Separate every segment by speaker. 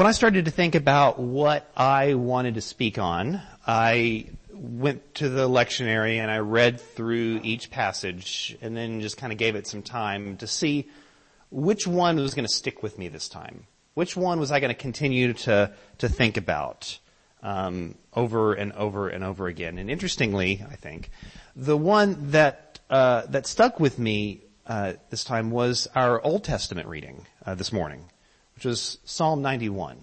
Speaker 1: When I started to think about what I wanted to speak on, I went to the lectionary and I read through each passage and then just kind of gave it some time to see which one was going to stick with me this time. Which one was I going to continue to, to think about um, over and over and over again? And interestingly, I think, the one that, uh, that stuck with me uh, this time was our Old Testament reading uh, this morning, which was Psalm 91.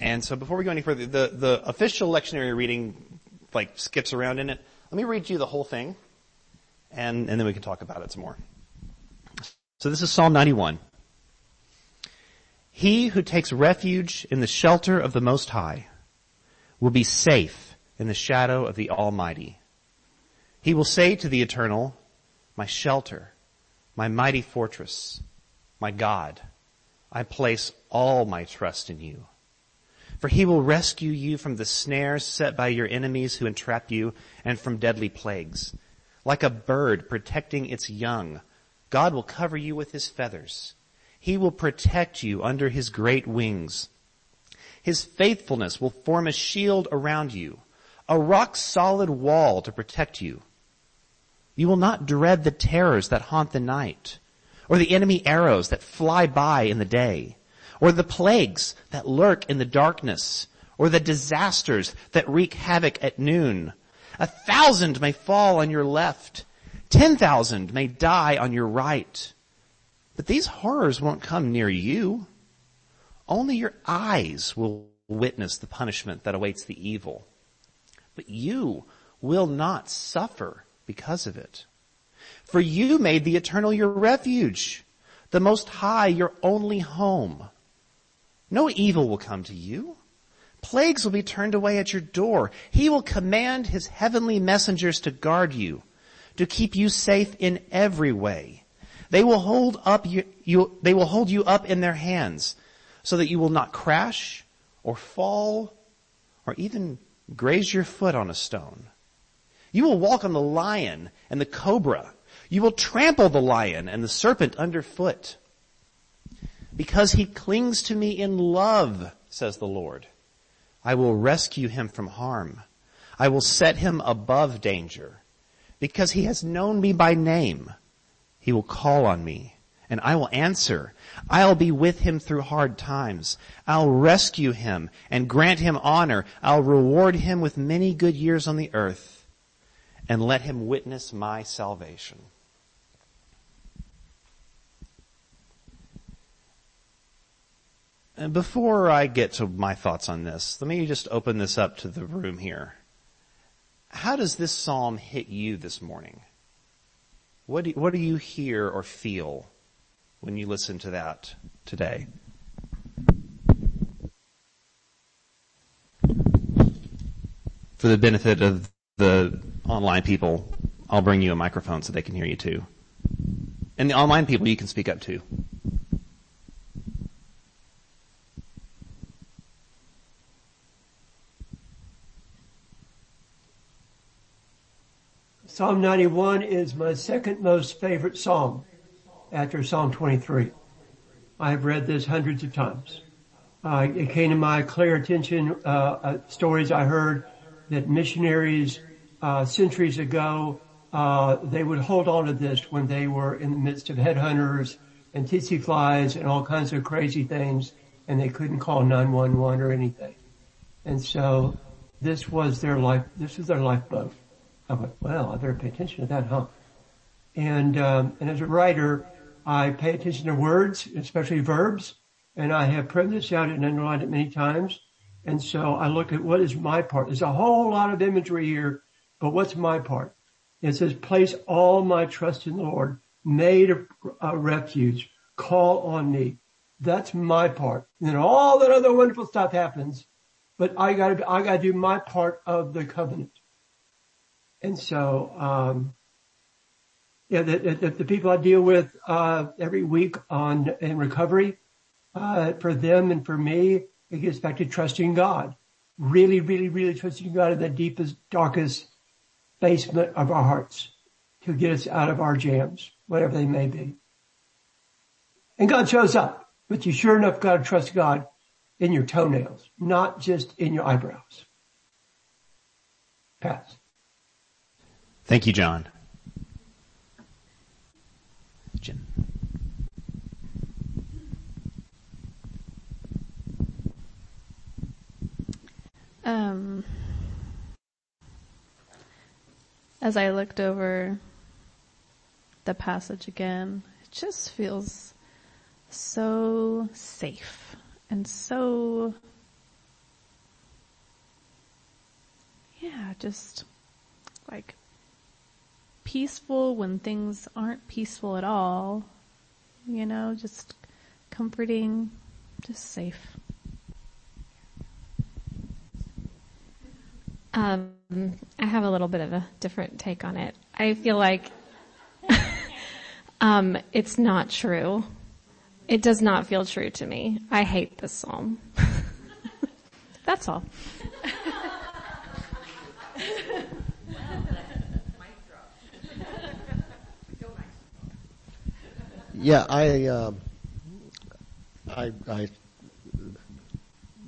Speaker 1: And so before we go any further, the, the official lectionary reading like skips around in it. Let me read you the whole thing and, and then we can talk about it some more. So this is Psalm 91. He who takes refuge in the shelter of the Most High will be safe in the shadow of the Almighty. He will say to the Eternal, my shelter, my mighty fortress, my God, I place all my trust in you. For he will rescue you from the snares set by your enemies who entrap you and from deadly plagues. Like a bird protecting its young, God will cover you with his feathers. He will protect you under his great wings. His faithfulness will form a shield around you, a rock solid wall to protect you. You will not dread the terrors that haunt the night, or the enemy arrows that fly by in the day or the plagues that lurk in the darkness, or the disasters that wreak havoc at noon. A thousand may fall on your left, ten thousand may die on your right, but these horrors won't come near you. Only your eyes will witness the punishment that awaits the evil. But you will not suffer because of it. For you made the eternal your refuge, the most high your only home. No evil will come to you. Plagues will be turned away at your door. He will command his heavenly messengers to guard you, to keep you safe in every way. They will hold up you, you, they will hold you up in their hands so that you will not crash or fall or even graze your foot on a stone. You will walk on the lion and the cobra. You will trample the lion and the serpent underfoot because he clings to me in love, says the Lord. I will rescue him from harm. I will set him above danger because he has known me by name. He will call on me and I will answer. I'll be with him through hard times. I'll rescue him and grant him honor. I'll reward him with many good years on the earth and let him witness my salvation. And before I get to my thoughts on this, let me just open this up to the room here. How does this psalm hit you this morning? What do, what do you hear or feel when you listen to that today? For the benefit of the online people, I'll bring you a microphone so they can hear you too. And the online people, you can speak up too.
Speaker 2: Psalm 91 is my second most favorite psalm after Psalm 23. I have read this hundreds of times. Uh, it came to my clear attention, uh, uh, stories I heard that missionaries, uh, centuries ago, uh, they would hold on to this when they were in the midst of headhunters and tsetse flies and all kinds of crazy things and they couldn't call 911 or anything. And so this was their life, this was their lifeboat. I went, well, I better pay attention to that, huh? And, um, and as a writer, I pay attention to words, especially verbs, and I have printed this out and underlined it many times. And so I look at what is my part. There's a whole lot of imagery here, but what's my part? It says, place all my trust in the Lord, made a, a refuge, call on me. That's my part. And then all that other wonderful stuff happens, but I gotta, I gotta do my part of the covenant. And so, um, yeah, the, the, the, people I deal with, uh, every week on, in recovery, uh, for them and for me, it gets back to trusting God. Really, really, really trusting God in the deepest, darkest basement of our hearts to get us out of our jams, whatever they may be. And God shows up. But you sure enough got to trust God in your toenails, not just in your eyebrows. Pass.
Speaker 1: Thank you, John.
Speaker 3: Um, as I looked over the passage again, it just feels so safe and so, yeah, just like peaceful when things aren't peaceful at all. You know, just comforting, just safe.
Speaker 4: Um, I have a little bit of a different take on it. I feel like um, it's not true. It does not feel true to me. I hate this psalm. That's all.
Speaker 5: Yeah, I, uh, I, I,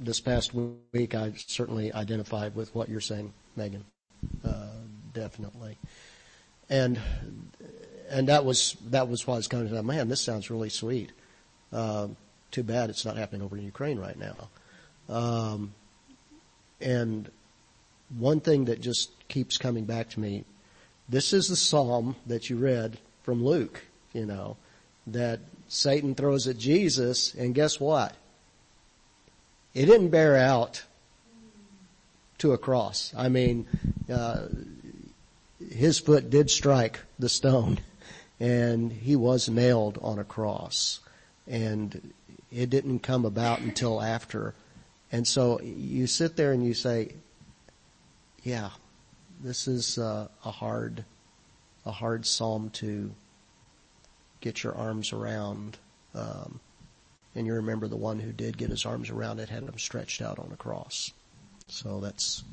Speaker 5: this past week, I certainly identified with what you're saying, Megan. Uh, definitely. And, and that was, that was why I was kind of, man, this sounds really sweet. Uh, too bad it's not happening over in Ukraine right now. Um, and one thing that just keeps coming back to me, this is the psalm that you read from Luke, you know, that Satan throws at Jesus, and guess what? It didn't bear out to a cross. I mean, uh, his foot did strike the stone, and he was nailed on a cross, and it didn't come about until after. And so you sit there and you say, "Yeah, this is uh, a hard, a hard psalm to get your arms around. Um, and you remember the one who did get his arms around it had him stretched out on a cross. So that's.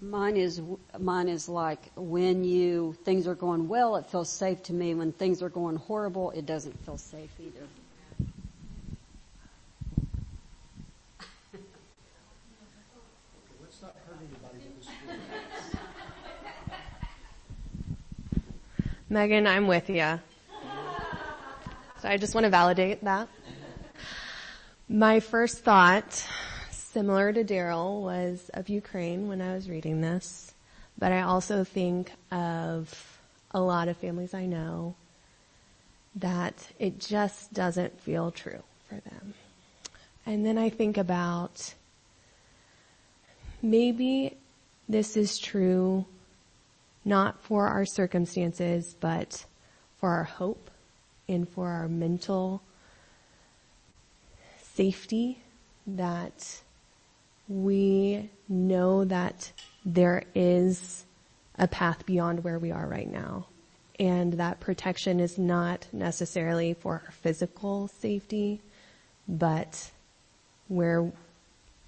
Speaker 6: Mine is mine is like when you things are going well, it feels safe to me. When things are going horrible, it doesn't feel safe either.
Speaker 7: Megan, I'm with you. So I just want to validate that. My first thought, similar to Daryl, was of Ukraine when I was reading this, but I also think of a lot of families I know that it just doesn't feel true for them. And then I think about maybe this is true not for our circumstances, but for our hope and for our mental safety that we know that there is a path beyond where we are right now. And that protection is not necessarily for our physical safety, but where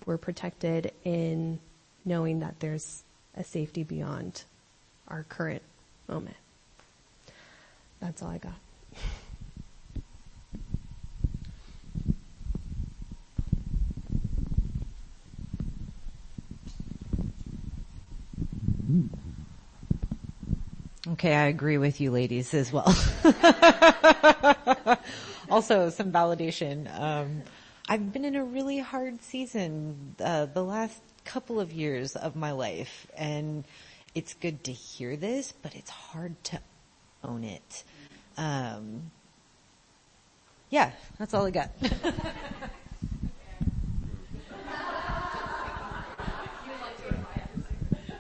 Speaker 7: we're protected in knowing that there's a safety beyond our current moment. That's all I got.
Speaker 8: Okay, I agree with you ladies as well. also, some validation. Um, I've been in a really hard season uh, the last couple of years of my life, and it's good to hear this, but it's hard to own it. Um, yeah, that's all I got.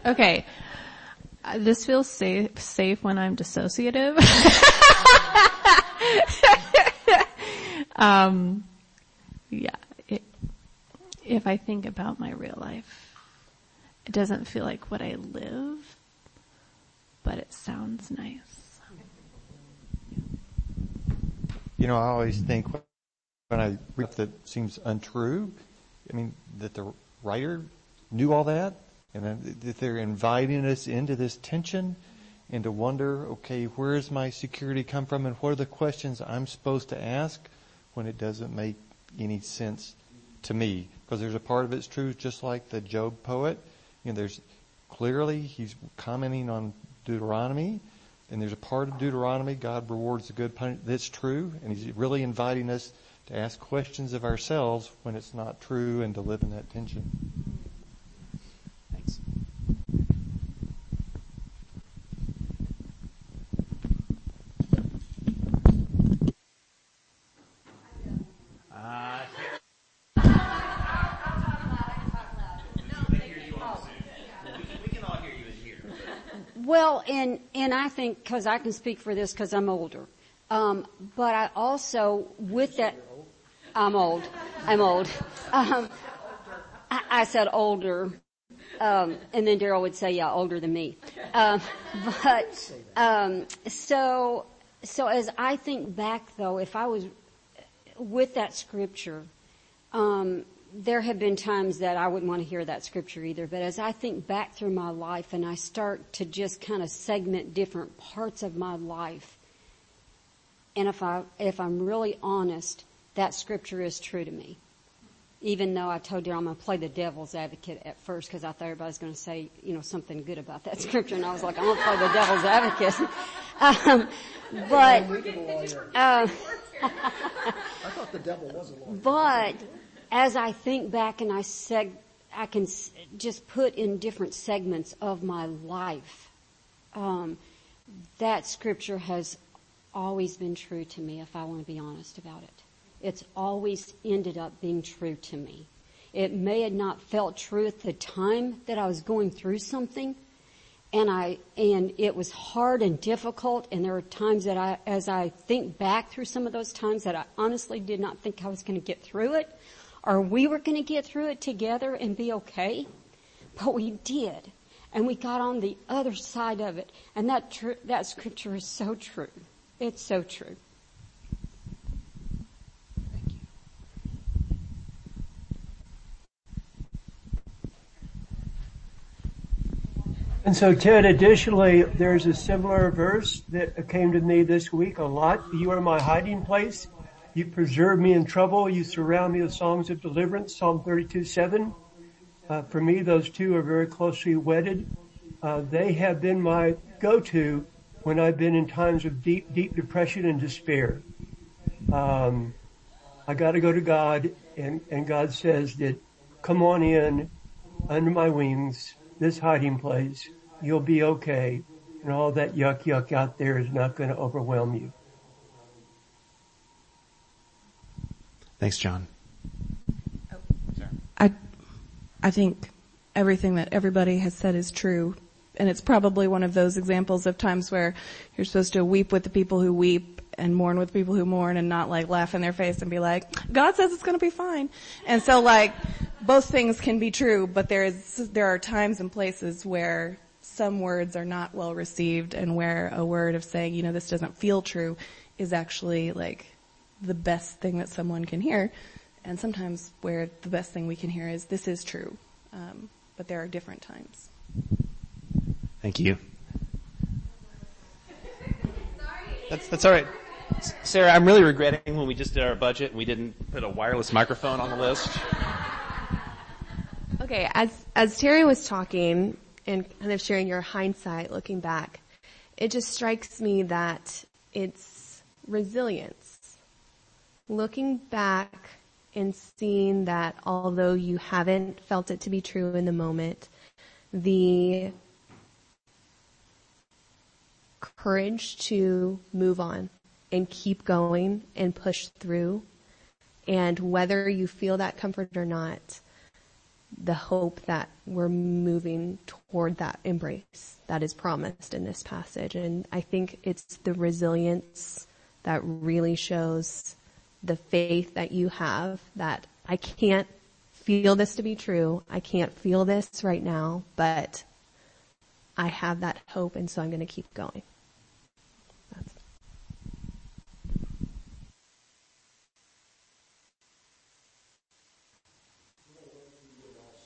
Speaker 3: Okay. Uh, this feels safe, safe when I'm dissociative. um, yeah. It, if I think about my real life, it doesn't feel like what I live, but it sounds nice.
Speaker 9: You know, I always think when I read that seems untrue, I mean, that the writer knew all that and that they're inviting us into this tension and to wonder, okay, where does my security come from and what are the questions I'm supposed to ask when it doesn't make any sense to me? Because there's a part of it's true, just like the Job poet. You know, there's clearly he's commenting on Deuteronomy, and there's a part of Deuteronomy God rewards the good punishment that's true, and he's really inviting us to ask questions of ourselves when it's not true and to live in that tension.
Speaker 1: Thanks.
Speaker 6: Well, and and I think because I can speak for this because I'm older, um, but I also with that I'm old. I'm old. Um, I, I said older, um, and then Daryl would say, "Yeah, older than me." Um, but um, so so as I think back, though, if I was with that scripture, um, there have been times that I wouldn't want to hear that scripture either, but as I think back through my life and I start to just kind of segment different parts of my life, and if I, if I'm really honest, that scripture is true to me. Even though I told you I'm going to play the devil's advocate at first because I thought everybody was going to say, you know, something good about that scripture, and I was like, I'm going to play the devil's advocate. um, but, uh,
Speaker 5: I thought the devil was a lawyer.
Speaker 6: but as I think back and I seg, I can just put in different segments of my life, um, that scripture has always been true to me, if I want to be honest about it. It's always ended up being true to me. It may have not felt true at the time that I was going through something, and I and it was hard and difficult and there are times that I as I think back through some of those times that I honestly did not think I was going to get through it or we were going to get through it together and be okay but we did and we got on the other side of it and that tr- that scripture is so true it's so true.
Speaker 2: And so, Ted, additionally, there's a similar verse that came to me this week a lot. You are my hiding place. You preserve me in trouble. You surround me with songs of deliverance. Psalm 32, 7. Uh, for me, those two are very closely wedded. Uh, they have been my go-to when I've been in times of deep, deep depression and despair. Um, I got to go to God, and, and God says that, come on in under my wings, this hiding place. You'll be okay, and all that yuck yuck out there is not going to overwhelm you.
Speaker 1: Thanks, John.
Speaker 10: I, I think everything that everybody has said is true. And it's probably one of those examples of times where you're supposed to weep with the people who weep and mourn with people who mourn and not like laugh in their face and be like, God says it's gonna be fine. And so like, both things can be true, but there is, there are times and places where some words are not well received and where a word of saying, you know, this doesn't feel true is actually like the best thing that someone can hear. And sometimes where the best thing we can hear is this is true. Um, but there are different times.
Speaker 1: Thank you. That's that's all right. Sarah, I'm really regretting when we just did our budget and we didn't put a wireless microphone on the list.
Speaker 7: Okay, as as Terry was talking and kind of sharing your hindsight looking back, it just strikes me that it's resilience. Looking back and seeing that although you haven't felt it to be true in the moment, the courage to move on and keep going and push through. And whether you feel that comfort or not, the hope that we're moving toward that embrace that is promised in this passage. And I think it's the resilience that really shows the faith that you have that I can't feel this to be true. I can't feel this right now, but I have that hope and so I'm going to keep going. That's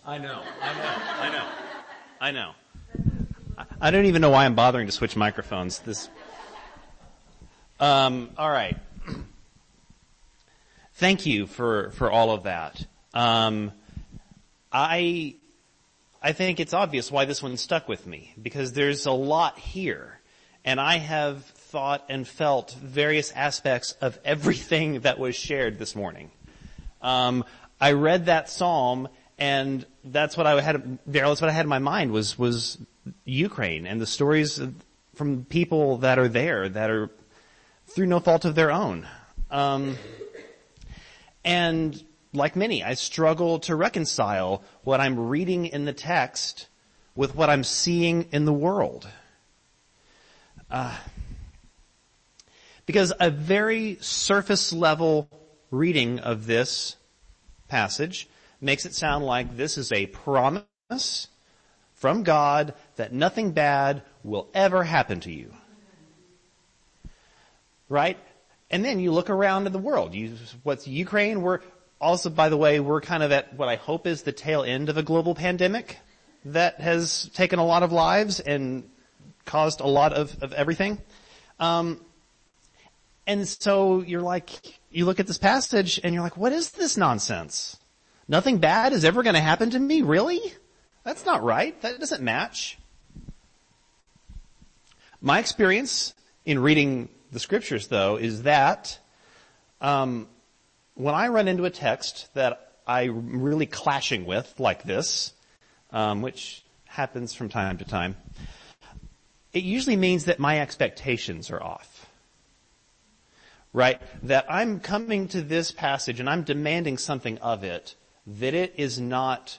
Speaker 1: I know, I know, I know, I know. I, I don't even know why I'm bothering to switch microphones. This. Um, all right. Thank you for for all of that. Um, I I think it's obvious why this one stuck with me because there's a lot here, and I have thought and felt various aspects of everything that was shared this morning. Um, I read that psalm, and that's what I had. That's what I had in my mind was was Ukraine and the stories from people that are there that are through no fault of their own. Um, and like many, I struggle to reconcile what I'm reading in the text with what I'm seeing in the world. Uh, because a very surface level reading of this passage makes it sound like this is a promise from God that nothing bad will ever happen to you. Right? And then you look around in the world. You, what's Ukraine? We're also, by the way, we're kind of at what I hope is the tail end of a global pandemic that has taken a lot of lives and caused a lot of, of everything. Um, and so you're like, you look at this passage and you're like, what is this nonsense? Nothing bad is ever going to happen to me? Really? That's not right. That doesn't match. My experience in reading the scriptures, though, is that um, when I run into a text that I'm really clashing with, like this, um, which happens from time to time, it usually means that my expectations are off. Right? That I'm coming to this passage and I'm demanding something of it that it is not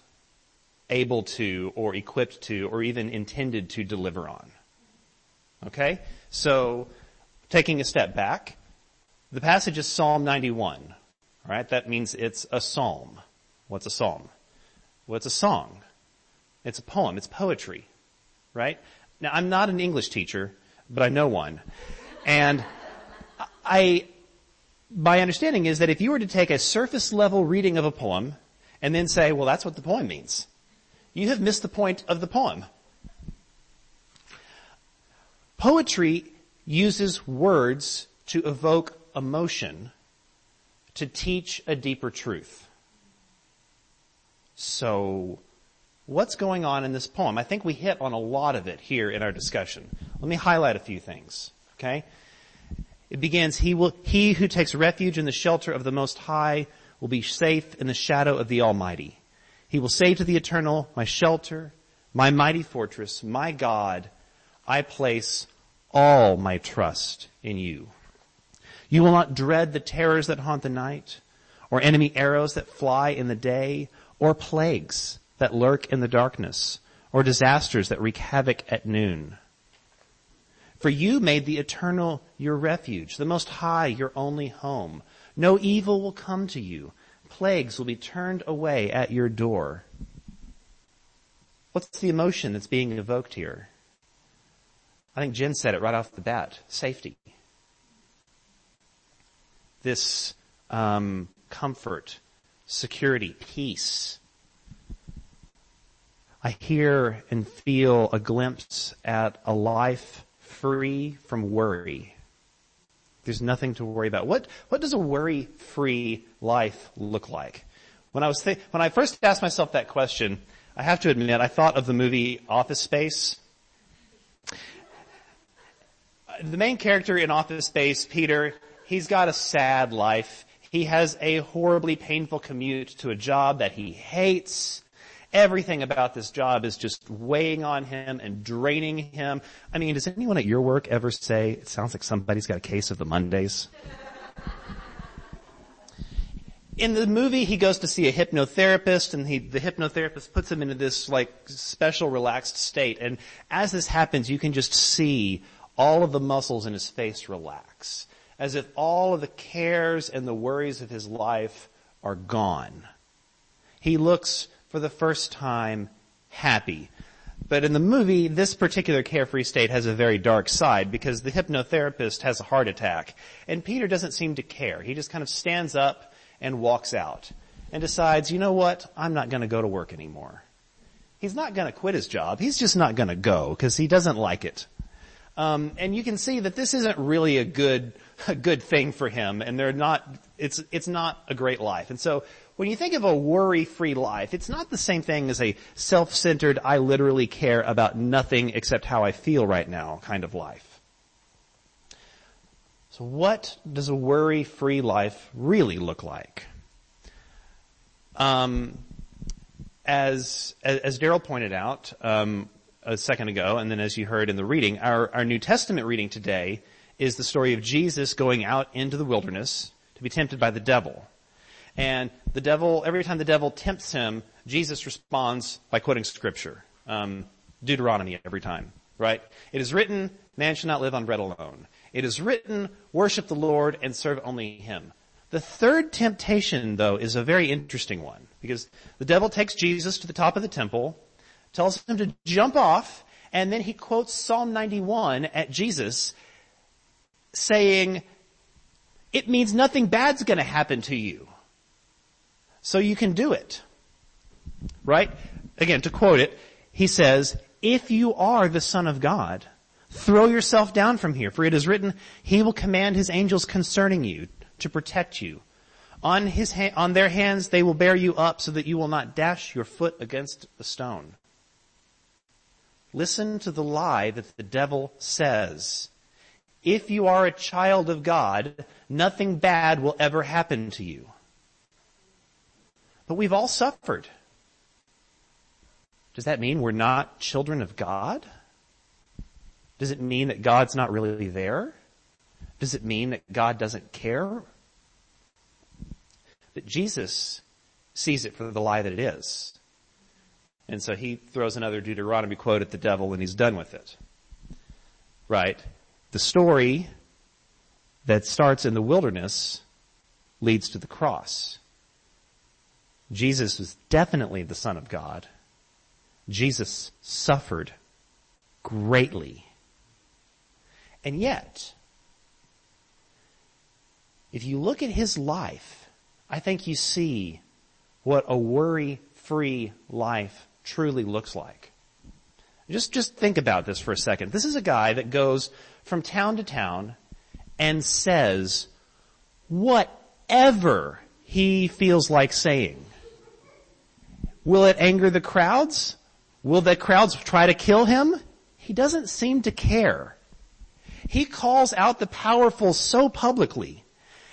Speaker 1: able to or equipped to or even intended to deliver on. Okay? So, taking a step back, the passage is Psalm 91. Alright? That means it's a psalm. What's a psalm? Well, it's a song. It's a poem. It's poetry. Right? Now, I'm not an English teacher, but I know one. And I, my understanding is that if you were to take a surface level reading of a poem and then say, well, that's what the poem means, you have missed the point of the poem. Poetry uses words to evoke emotion to teach a deeper truth. So, what's going on in this poem? I think we hit on a lot of it here in our discussion. Let me highlight a few things, okay? It begins, he will, he who takes refuge in the shelter of the Most High will be safe in the shadow of the Almighty. He will say to the Eternal, my shelter, my mighty fortress, my God, I place all my trust in you. You will not dread the terrors that haunt the night, or enemy arrows that fly in the day, or plagues that lurk in the darkness, or disasters that wreak havoc at noon. For you made the eternal your refuge, the most high your only home. No evil will come to you. Plagues will be turned away at your door. What's the emotion that's being evoked here? I think Jen said it right off the bat. Safety. This um, comfort, security, peace. I hear and feel a glimpse at a life free from worry. There's nothing to worry about. What, what does a worry-free life look like? When I was th- when I first asked myself that question, I have to admit I thought of the movie Office Space. The main character in Office Space, Peter, he's got a sad life. He has a horribly painful commute to a job that he hates. Everything about this job is just weighing on him and draining him. I mean, does anyone at your work ever say, it sounds like somebody's got a case of the Mondays? in the movie, he goes to see a hypnotherapist, and he, the hypnotherapist puts him into this like special relaxed state. And as this happens, you can just see all of the muscles in his face relax, as if all of the cares and the worries of his life are gone. He looks for the first time happy. But in the movie, this particular carefree state has a very dark side because the hypnotherapist has a heart attack. And Peter doesn't seem to care. He just kind of stands up and walks out and decides, you know what, I'm not going to go to work anymore. He's not going to quit his job. He's just not going to go because he doesn't like it. Um, and you can see that this isn't really a good a good thing for him, and they're not. It's it's not a great life. And so when you think of a worry-free life, it's not the same thing as a self-centered, I literally care about nothing except how I feel right now kind of life. So what does a worry-free life really look like? Um, as as, Daryl pointed out um, a second ago, and then as you heard in the reading, our, our New Testament reading today is the story of Jesus going out into the wilderness to be tempted by the devil. And the devil, every time the devil tempts him, Jesus responds by quoting scripture. Um, Deuteronomy every time, right? It is written, man shall not live on bread alone. It is written, worship the Lord and serve only Him. The third temptation, though, is a very interesting one because the devil takes Jesus to the top of the temple, tells him to jump off, and then he quotes Psalm 91 at Jesus saying, it means nothing bad's gonna happen to you. So you can do it. Right? Again, to quote it, he says, if you are the son of God, Throw yourself down from here, for it is written, He will command His angels concerning you to protect you. On, his ha- on their hands they will bear you up so that you will not dash your foot against a stone. Listen to the lie that the devil says. If you are a child of God, nothing bad will ever happen to you. But we've all suffered. Does that mean we're not children of God? Does it mean that God's not really there? Does it mean that God doesn't care? But Jesus sees it for the lie that it is. And so he throws another Deuteronomy quote at the devil and he's done with it. Right? The story that starts in the wilderness leads to the cross. Jesus was definitely the Son of God. Jesus suffered greatly and yet, if you look at his life, I think you see what a worry-free life truly looks like. Just, just think about this for a second. This is a guy that goes from town to town and says whatever he feels like saying. Will it anger the crowds? Will the crowds try to kill him? He doesn't seem to care. He calls out the powerful so publicly.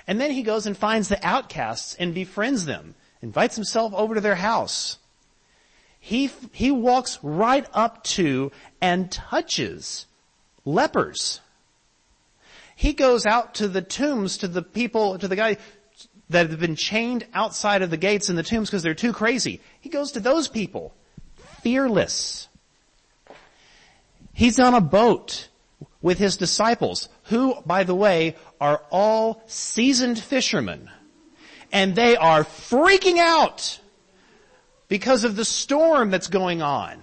Speaker 1: And then he goes and finds the outcasts and befriends them, invites himself over to their house. He, he walks right up to and touches lepers. He goes out to the tombs, to the people, to the guy that have been chained outside of the gates in the tombs because they're too crazy. He goes to those people. Fearless. He's on a boat with his disciples, who, by the way, are all seasoned fishermen. And they are freaking out because of the storm that's going on.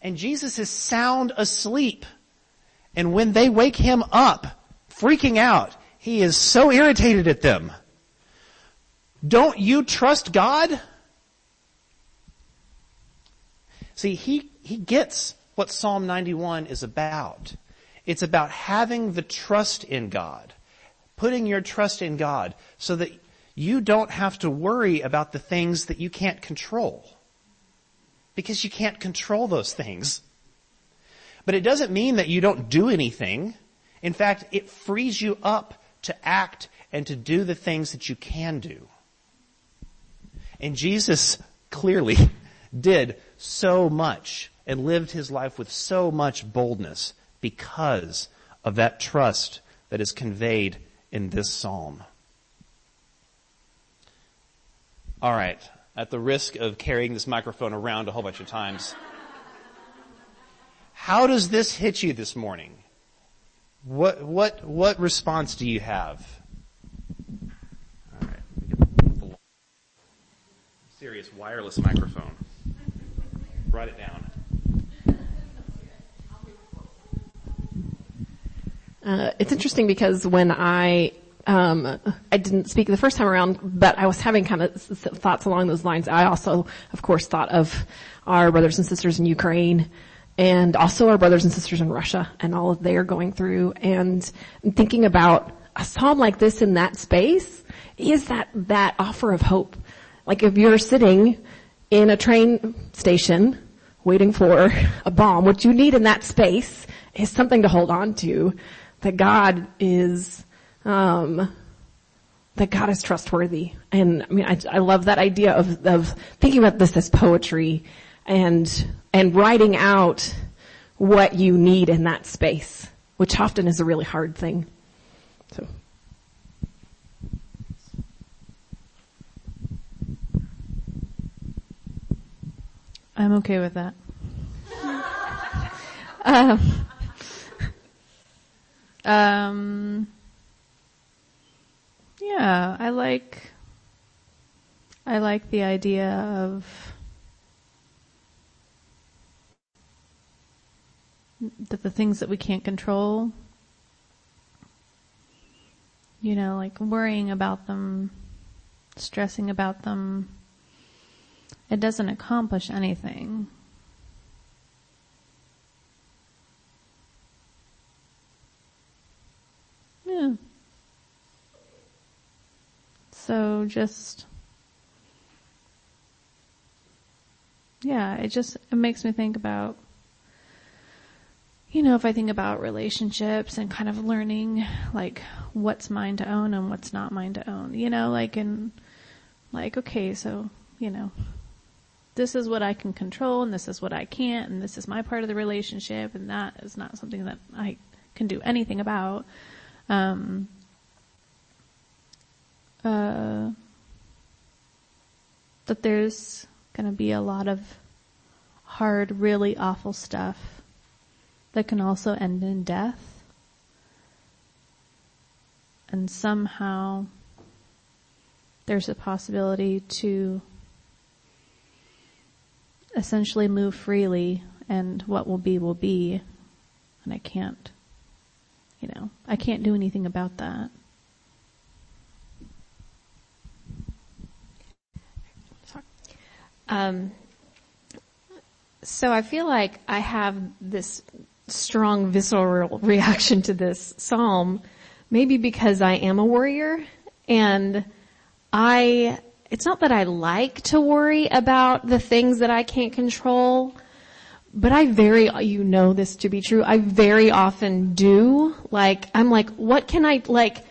Speaker 1: And Jesus is sound asleep. And when they wake him up, freaking out, he is so irritated at them. Don't you trust God? See, he, he gets what Psalm 91 is about. It's about having the trust in God, putting your trust in God so that you don't have to worry about the things that you can't control. Because you can't control those things. But it doesn't mean that you don't do anything. In fact, it frees you up to act and to do the things that you can do. And Jesus clearly did so much and lived his life with so much boldness because of that trust that is conveyed in this psalm. All right. At the risk of carrying this microphone around a whole bunch of times, how does this hit you this morning? What, what, what response do you have? All right. Serious wireless microphone. Write it down.
Speaker 11: Uh, it's interesting because when I um, I didn't speak the first time around, but I was having kind of thoughts along those lines. I also, of course, thought of our brothers and sisters in Ukraine and also our brothers and sisters in Russia and all they are going through and thinking about a psalm like this in that space is that, that offer of hope. Like if you're sitting in a train station waiting for a bomb, what you need in that space is something to hold on to that God is, um, that God is trustworthy. And I mean, I, I love that idea of, of thinking about this as poetry and, and writing out what you need in that space, which often is a really hard thing. So.
Speaker 3: I'm okay with that. um, um, yeah, I like, I like the idea of that the things that we can't control, you know, like worrying about them, stressing about them, it doesn't accomplish anything. Yeah. So just, yeah, it just, it makes me think about, you know, if I think about relationships and kind of learning like what's mine to own and what's not mine to own, you know, like in, like, okay, so, you know, this is what I can control and this is what I can't and this is my part of the relationship and that is not something that I can do anything about. Um, uh, that there's gonna be a lot of hard, really awful stuff that can also end in death. And somehow there's a possibility to essentially move freely and what will be will be and I can't, you know, I can't do anything about that.
Speaker 11: Um, so I feel like I have this strong visceral reaction to this psalm, maybe because I am a warrior and I it's not that I like to worry about the things that I can't control, but I very, you know this to be true, I very often do. Like, I'm like, what can I, like,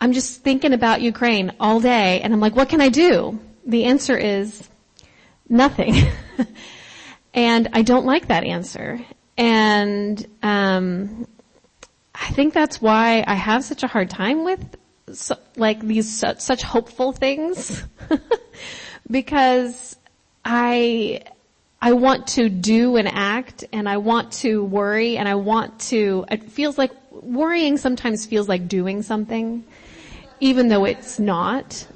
Speaker 11: I'm just thinking about Ukraine all day and I'm like, what can I do? The answer is nothing. and I don't like that answer. And, um, I think that's why I have such a hard time with so, like these such, such hopeful things because I I want to do and act and I want to worry and I want to it feels like worrying sometimes feels like doing something even though it's not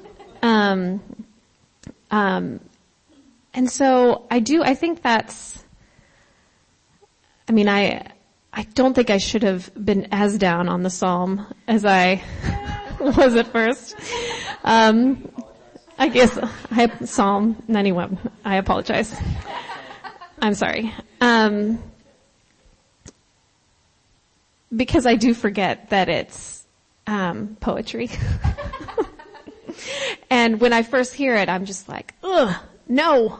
Speaker 11: um, um, and so I do I think that's I mean I I don't think I should have been as down on the psalm as I was at first. Um, I guess I Psalm 91. I apologize. I'm sorry. Um, because I do forget that it's um, poetry. and when I first hear it, I'm just like, ugh, no.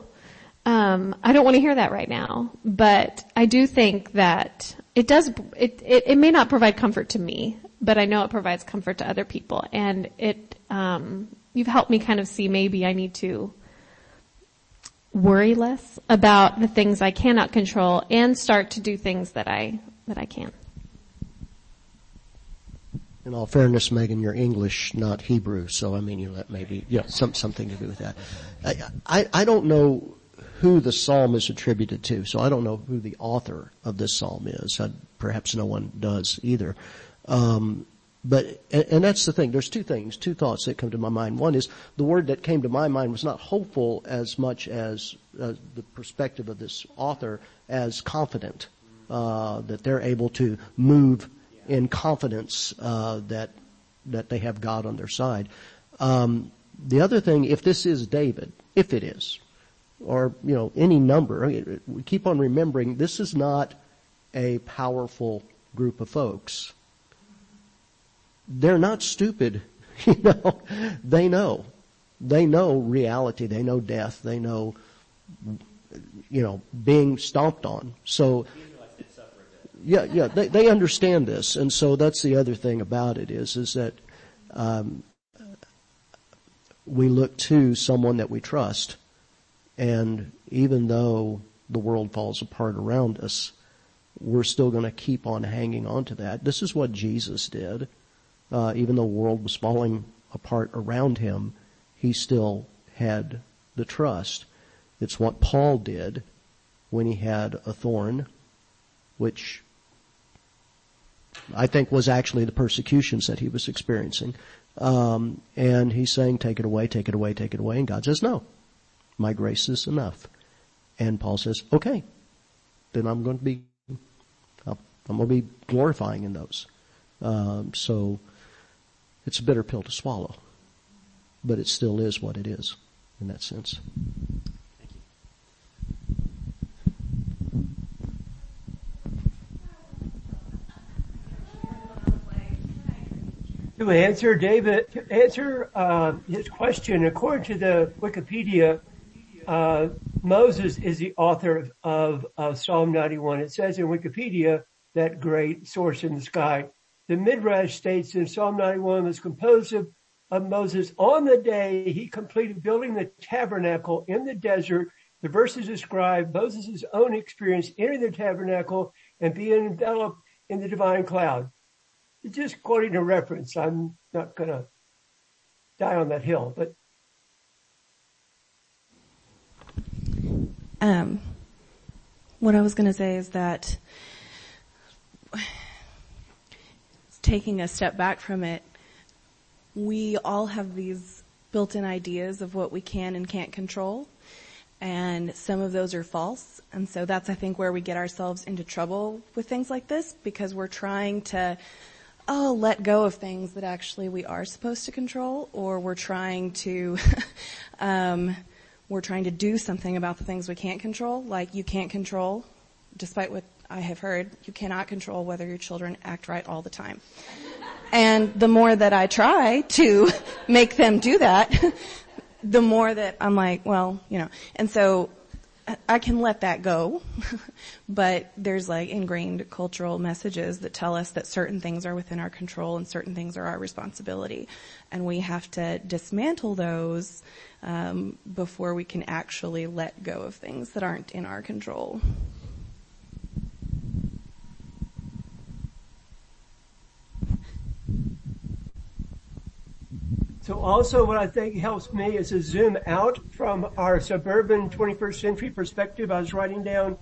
Speaker 11: Um, I don't want to hear that right now. But I do think that it does. It, it it may not provide comfort to me, but I know it provides comfort to other people. And it, um, you've helped me kind of see maybe I need to worry less about the things I cannot control and start to do things that I, that I can.
Speaker 5: In all fairness, Megan, you're English, not Hebrew, so I mean, you know, that maybe, yeah, some, something to do with that. I, I, I don't know who the psalm is attributed to, so I don't know who the author of this psalm is. I, perhaps no one does either. Um, but and, and that's the thing. There's two things, two thoughts that come to my mind. One is the word that came to my mind was not hopeful as much as uh, the perspective of this author as confident uh, that they're able to move in confidence uh, that that they have God on their side. Um, the other thing, if this is David, if it is, or you know any number, we keep on remembering this is not a powerful group of folks. They're not stupid, you know. They know, they know reality. They know death. They know, you know, being stomped on. So yeah, yeah, they, they understand this, and so that's the other thing about it is is that um, we look to someone that we trust, and even though the world falls apart around us, we're still going to keep on hanging on to that. This is what Jesus did, uh, even though the world was falling apart around him, he still had the trust. It's what Paul did when he had a thorn, which I think was actually the persecutions that he was experiencing. Um, and he's saying, take it away, take it away, take it away. And God says, no, my grace is enough. And Paul says, okay, then I'm going to be, I'm going to be glorifying in those. Um, so it's a bitter pill to swallow, but it still is what it is in that sense.
Speaker 2: To answer David, to answer uh, his question, according to the Wikipedia, uh, Moses is the author of, of, Psalm 91. It says in Wikipedia, that great source in the sky. The Midrash states in Psalm 91 was composed of, of Moses on the day he completed building the tabernacle in the desert. The verses describe Moses' own experience entering the tabernacle and being enveloped in the divine cloud just quoting a reference. I'm not going to die on that hill, but.
Speaker 10: Um, what I was going to say is that taking a step back from it, we all have these built-in ideas of what we can and can't control. And some of those are false. And so that's, I think, where we get ourselves into trouble with things like this because we're trying to oh, let go of things that actually we are supposed to control, or we're trying to, um, we're trying to do something about the things we can't control. Like you can't control, despite what I have heard, you cannot control whether your children act right all the time. And the more that I try to make them do that, the more that I'm like, well, you know, and so I can let that go, but there's like ingrained cultural messages that tell us that certain things are within our control and certain things are our responsibility, and we have to dismantle those um, before we can actually let go of things that aren't in our control.
Speaker 2: So also what I think helps me is to zoom out from our suburban 21st century perspective. I was writing down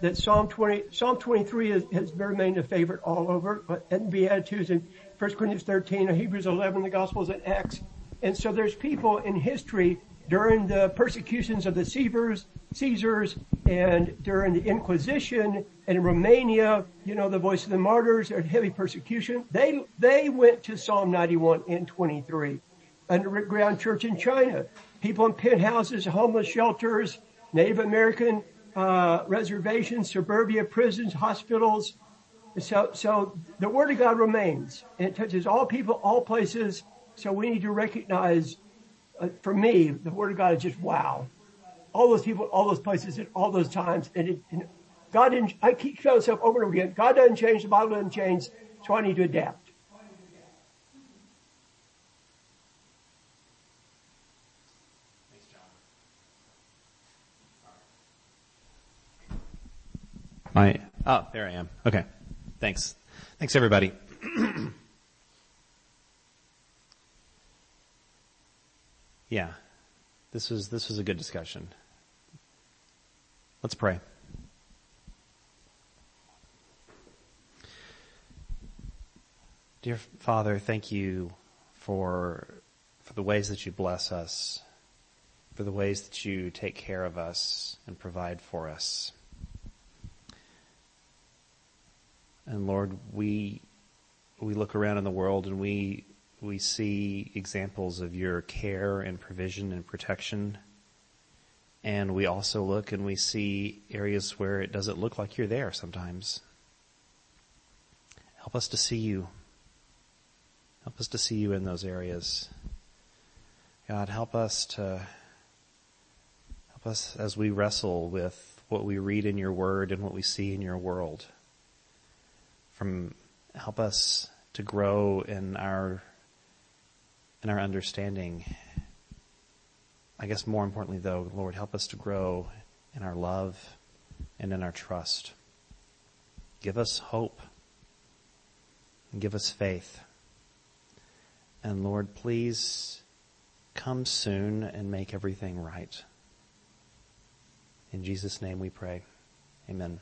Speaker 2: that Psalm 20, Psalm 23 is, has remained a favorite all over, but and Beatitudes in 1 Corinthians 13, Hebrews 11, the Gospels and Acts. And so there's people in history during the persecutions of the Caesars, Caesars and during the Inquisition and in Romania, you know, the voice of the martyrs and heavy persecution. They, they went to Psalm 91 and 23 underground church in China, people in penthouses, homeless shelters, Native American uh, reservations, suburbia prisons, hospitals. So, so the Word of God remains, and it touches all people, all places. So we need to recognize, uh, for me, the Word of God is just wow. All those people, all those places, at all those times, and, it, and God didn't. I keep telling myself over and over again, God doesn't change, the Bible doesn't change, so I need to adapt.
Speaker 1: My, oh, there I am. Okay. Thanks. Thanks everybody. yeah. This was, this was a good discussion. Let's pray. Dear Father, thank you for, for the ways that you bless us, for the ways that you take care of us and provide for us. And Lord, we, we look around in the world and we, we see examples of your care and provision and protection. And we also look and we see areas where it doesn't look like you're there sometimes. Help us to see you. Help us to see you in those areas. God, help us to, help us as we wrestle with what we read in your word and what we see in your world. From, help us to grow in our, in our understanding. I guess more importantly though, Lord, help us to grow in our love and in our trust. Give us hope and give us faith. And Lord, please come soon and make everything right. In Jesus' name we pray. Amen.